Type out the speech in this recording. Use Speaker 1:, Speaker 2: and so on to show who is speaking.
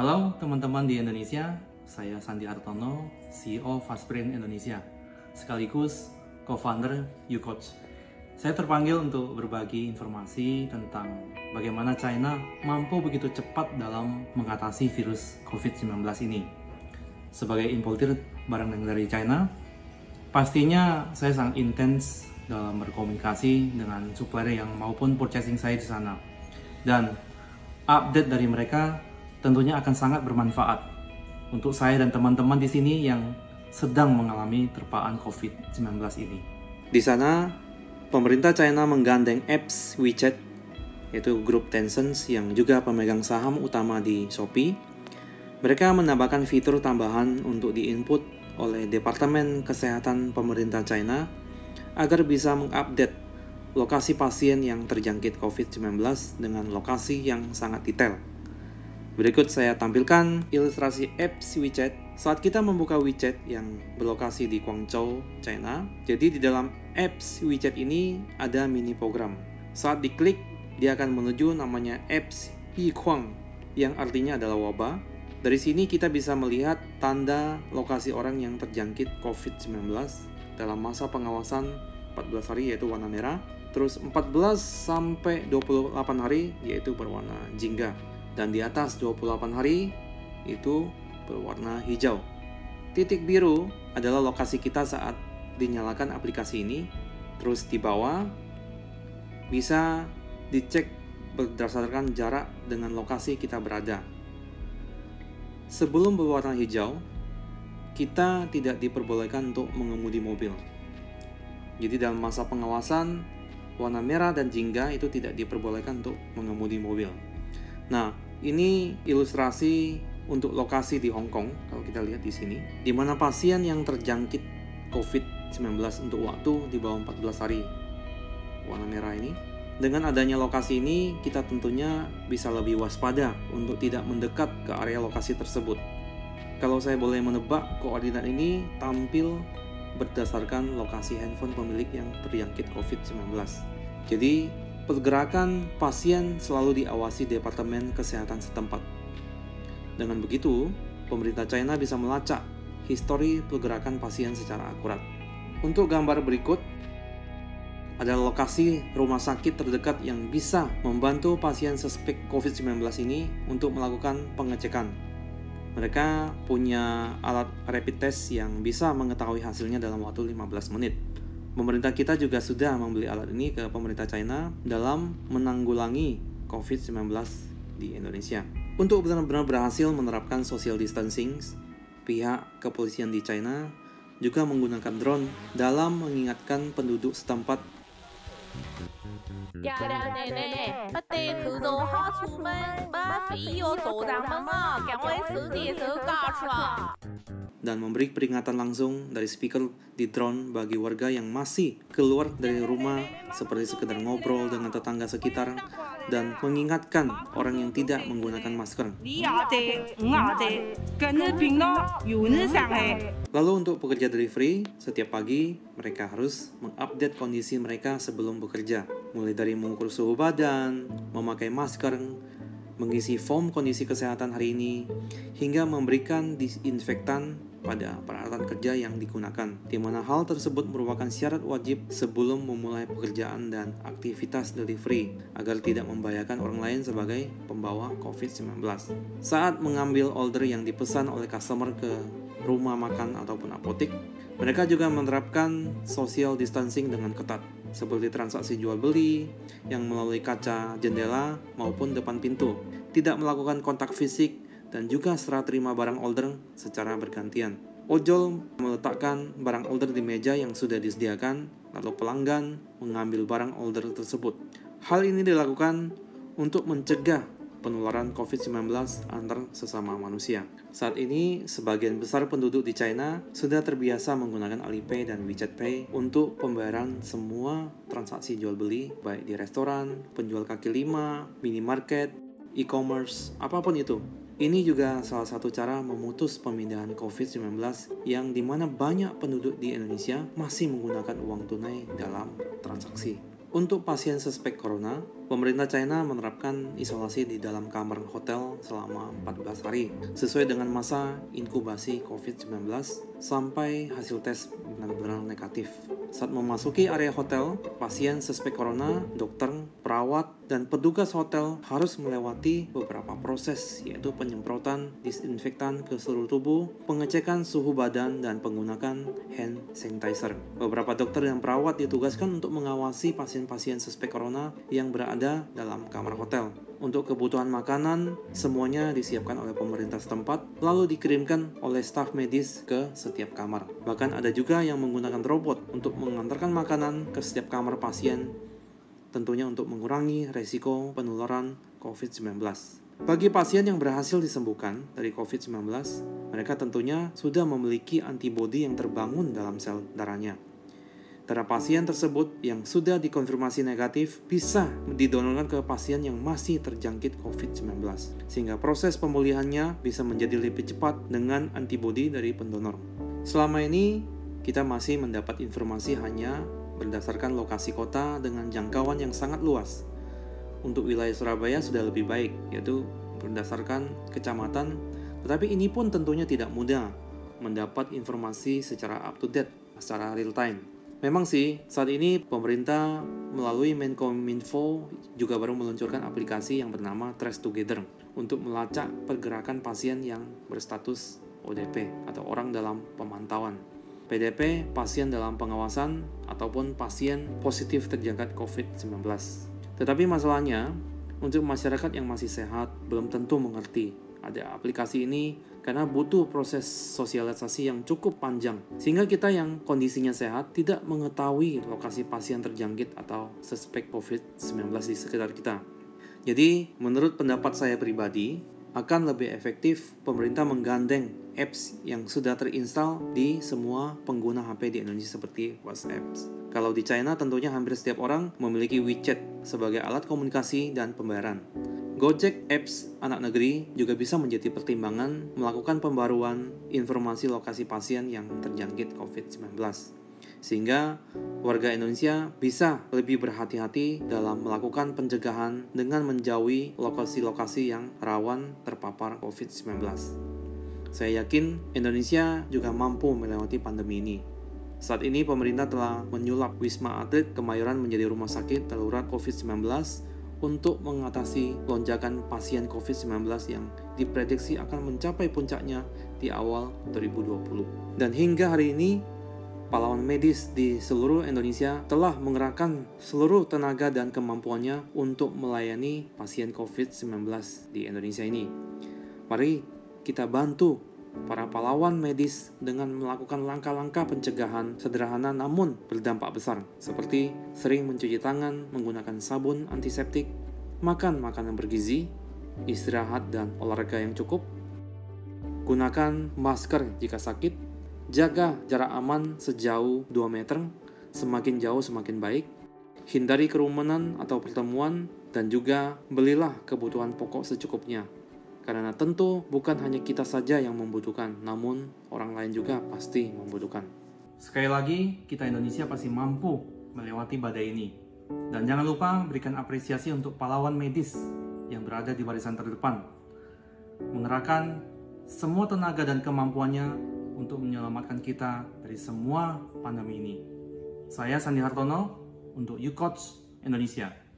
Speaker 1: Halo teman-teman di Indonesia, saya Sandi Hartono, CEO Fastbrain Indonesia, sekaligus co-founder YouCoach. Saya terpanggil untuk berbagi informasi tentang bagaimana China mampu begitu cepat dalam mengatasi virus COVID-19 ini. Sebagai importer barang dari China, pastinya saya sangat intens dalam berkomunikasi dengan supplier yang maupun purchasing saya di sana. Dan update dari mereka tentunya akan sangat bermanfaat untuk saya dan teman-teman di sini yang sedang mengalami terpaan COVID-19 ini. Di sana, pemerintah China menggandeng apps WeChat, yaitu grup Tencent yang juga pemegang saham utama di Shopee. Mereka menambahkan fitur tambahan untuk diinput oleh Departemen Kesehatan Pemerintah China agar bisa mengupdate lokasi pasien yang terjangkit COVID-19 dengan lokasi yang sangat detail. Berikut saya tampilkan ilustrasi apps WeChat saat kita membuka WeChat yang berlokasi di Guangzhou, China. Jadi di dalam apps WeChat ini ada mini program. Saat diklik, dia akan menuju namanya apps Yikwang yang artinya adalah wabah. Dari sini kita bisa melihat tanda lokasi orang yang terjangkit COVID-19 dalam masa pengawasan 14 hari yaitu warna merah, terus 14 sampai 28 hari yaitu berwarna jingga dan di atas 28 hari itu berwarna hijau. Titik biru adalah lokasi kita saat dinyalakan aplikasi ini. Terus di bawah bisa dicek berdasarkan jarak dengan lokasi kita berada. Sebelum berwarna hijau, kita tidak diperbolehkan untuk mengemudi mobil. Jadi dalam masa pengawasan, warna merah dan jingga itu tidak diperbolehkan untuk mengemudi mobil. Nah, ini ilustrasi untuk lokasi di Hong Kong kalau kita lihat di sini, di mana pasien yang terjangkit COVID-19 untuk waktu di bawah 14 hari. Warna merah ini. Dengan adanya lokasi ini, kita tentunya bisa lebih waspada untuk tidak mendekat ke area lokasi tersebut. Kalau saya boleh menebak, koordinat ini tampil berdasarkan lokasi handphone pemilik yang terjangkit COVID-19. Jadi, pergerakan pasien selalu diawasi Departemen Kesehatan setempat. Dengan begitu, pemerintah China bisa melacak histori pergerakan pasien secara akurat. Untuk gambar berikut, adalah lokasi rumah sakit terdekat yang bisa membantu pasien suspek COVID-19 ini untuk melakukan pengecekan. Mereka punya alat rapid test yang bisa mengetahui hasilnya dalam waktu 15 menit. Pemerintah kita juga sudah membeli alat ini ke pemerintah China dalam menanggulangi COVID-19 di Indonesia. Untuk benar-benar berhasil menerapkan social distancing, pihak kepolisian di China juga menggunakan drone dalam mengingatkan penduduk setempat dan memberi peringatan langsung dari speaker di drone bagi warga yang masih keluar dari rumah seperti sekedar ngobrol dengan tetangga sekitar dan mengingatkan orang yang tidak menggunakan masker. Lalu untuk pekerja delivery, setiap pagi mereka harus mengupdate kondisi mereka sebelum bekerja, mulai dari mengukur suhu badan, memakai masker, mengisi form kondisi kesehatan hari ini, hingga memberikan disinfektan pada peralatan kerja yang digunakan, di mana hal tersebut merupakan syarat wajib sebelum memulai pekerjaan dan aktivitas delivery agar tidak membahayakan orang lain sebagai pembawa COVID-19. Saat mengambil order yang dipesan oleh customer ke rumah makan ataupun apotik, mereka juga menerapkan social distancing dengan ketat, seperti transaksi jual beli yang melalui kaca jendela maupun depan pintu, tidak melakukan kontak fisik dan juga serah terima barang order secara bergantian. Ojol meletakkan barang order di meja yang sudah disediakan, lalu pelanggan mengambil barang order tersebut. Hal ini dilakukan untuk mencegah penularan COVID-19 antar sesama manusia. Saat ini, sebagian besar penduduk di China sudah terbiasa menggunakan Alipay dan WeChat Pay untuk pembayaran semua transaksi jual beli, baik di restoran, penjual kaki lima, minimarket, e-commerce, apa pun itu. Ini juga salah satu cara memutus pemindahan COVID-19 yang di mana banyak penduduk di Indonesia masih menggunakan uang tunai dalam transaksi. Untuk pasien suspek corona, pemerintah China menerapkan isolasi di dalam kamar hotel selama 14 hari sesuai dengan masa inkubasi COVID-19 sampai hasil tes benar-benar negatif. Saat memasuki area hotel, pasien suspek corona, dokter, perawat, dan petugas hotel harus melewati beberapa proses yaitu penyemprotan disinfektan ke seluruh tubuh, pengecekan suhu badan, dan penggunaan hand sanitizer. Beberapa dokter dan perawat ditugaskan untuk mengawasi pasien-pasien suspek corona yang berada dalam kamar hotel. Untuk kebutuhan makanan, semuanya disiapkan oleh pemerintah setempat, lalu dikirimkan oleh staf medis ke setiap kamar. Bahkan ada juga yang menggunakan robot untuk mengantarkan makanan ke setiap kamar pasien, tentunya untuk mengurangi resiko penularan COVID-19. Bagi pasien yang berhasil disembuhkan dari COVID-19, mereka tentunya sudah memiliki antibodi yang terbangun dalam sel darahnya. Darah pasien tersebut yang sudah dikonfirmasi negatif bisa didonorkan ke pasien yang masih terjangkit COVID-19, sehingga proses pemulihannya bisa menjadi lebih cepat dengan antibodi dari pendonor. Selama ini, kita masih mendapat informasi hanya berdasarkan lokasi kota dengan jangkauan yang sangat luas. Untuk wilayah Surabaya sudah lebih baik, yaitu berdasarkan kecamatan, tetapi ini pun tentunya tidak mudah mendapat informasi secara up to date, secara real time. Memang sih, saat ini pemerintah melalui Menkominfo juga baru meluncurkan aplikasi yang bernama Trace Together untuk melacak pergerakan pasien yang berstatus ODP atau orang dalam pemantauan. PDP, pasien dalam pengawasan, ataupun pasien positif terjangkit COVID-19. Tetapi masalahnya, untuk masyarakat yang masih sehat, belum tentu mengerti ada aplikasi ini karena butuh proses sosialisasi yang cukup panjang sehingga kita yang kondisinya sehat tidak mengetahui lokasi pasien terjangkit atau suspek COVID-19 di sekitar kita. Jadi, menurut pendapat saya pribadi, akan lebih efektif pemerintah menggandeng apps yang sudah terinstall di semua pengguna HP di Indonesia seperti WhatsApp. Kalau di China tentunya hampir setiap orang memiliki WeChat sebagai alat komunikasi dan pembayaran. Gojek Apps anak negeri juga bisa menjadi pertimbangan melakukan pembaruan informasi lokasi pasien yang terjangkit COVID-19 sehingga warga Indonesia bisa lebih berhati-hati dalam melakukan pencegahan dengan menjauhi lokasi-lokasi yang rawan terpapar COVID-19. Saya yakin Indonesia juga mampu melewati pandemi ini. Saat ini pemerintah telah menyulap Wisma Atlet Kemayoran menjadi rumah sakit darurat COVID-19 untuk mengatasi lonjakan pasien COVID-19 yang diprediksi akan mencapai puncaknya di awal 2020. Dan hingga hari ini, pahlawan medis di seluruh Indonesia telah mengerahkan seluruh tenaga dan kemampuannya untuk melayani pasien COVID-19 di Indonesia ini. Mari kita bantu para pahlawan medis dengan melakukan langkah-langkah pencegahan sederhana namun berdampak besar, seperti sering mencuci tangan menggunakan sabun antiseptik, makan makanan bergizi, istirahat dan olahraga yang cukup, gunakan masker jika sakit, jaga jarak aman sejauh 2 meter, semakin jauh semakin baik, hindari kerumunan atau pertemuan, dan juga belilah kebutuhan pokok secukupnya karena tentu bukan hanya kita saja yang membutuhkan, namun orang lain juga pasti membutuhkan. Sekali lagi, kita Indonesia pasti mampu melewati badai ini. Dan jangan lupa berikan apresiasi untuk pahlawan medis yang berada di barisan terdepan. Mengerahkan semua tenaga dan kemampuannya untuk menyelamatkan kita dari semua pandemi ini. Saya Sandi Hartono untuk YouCoach Indonesia.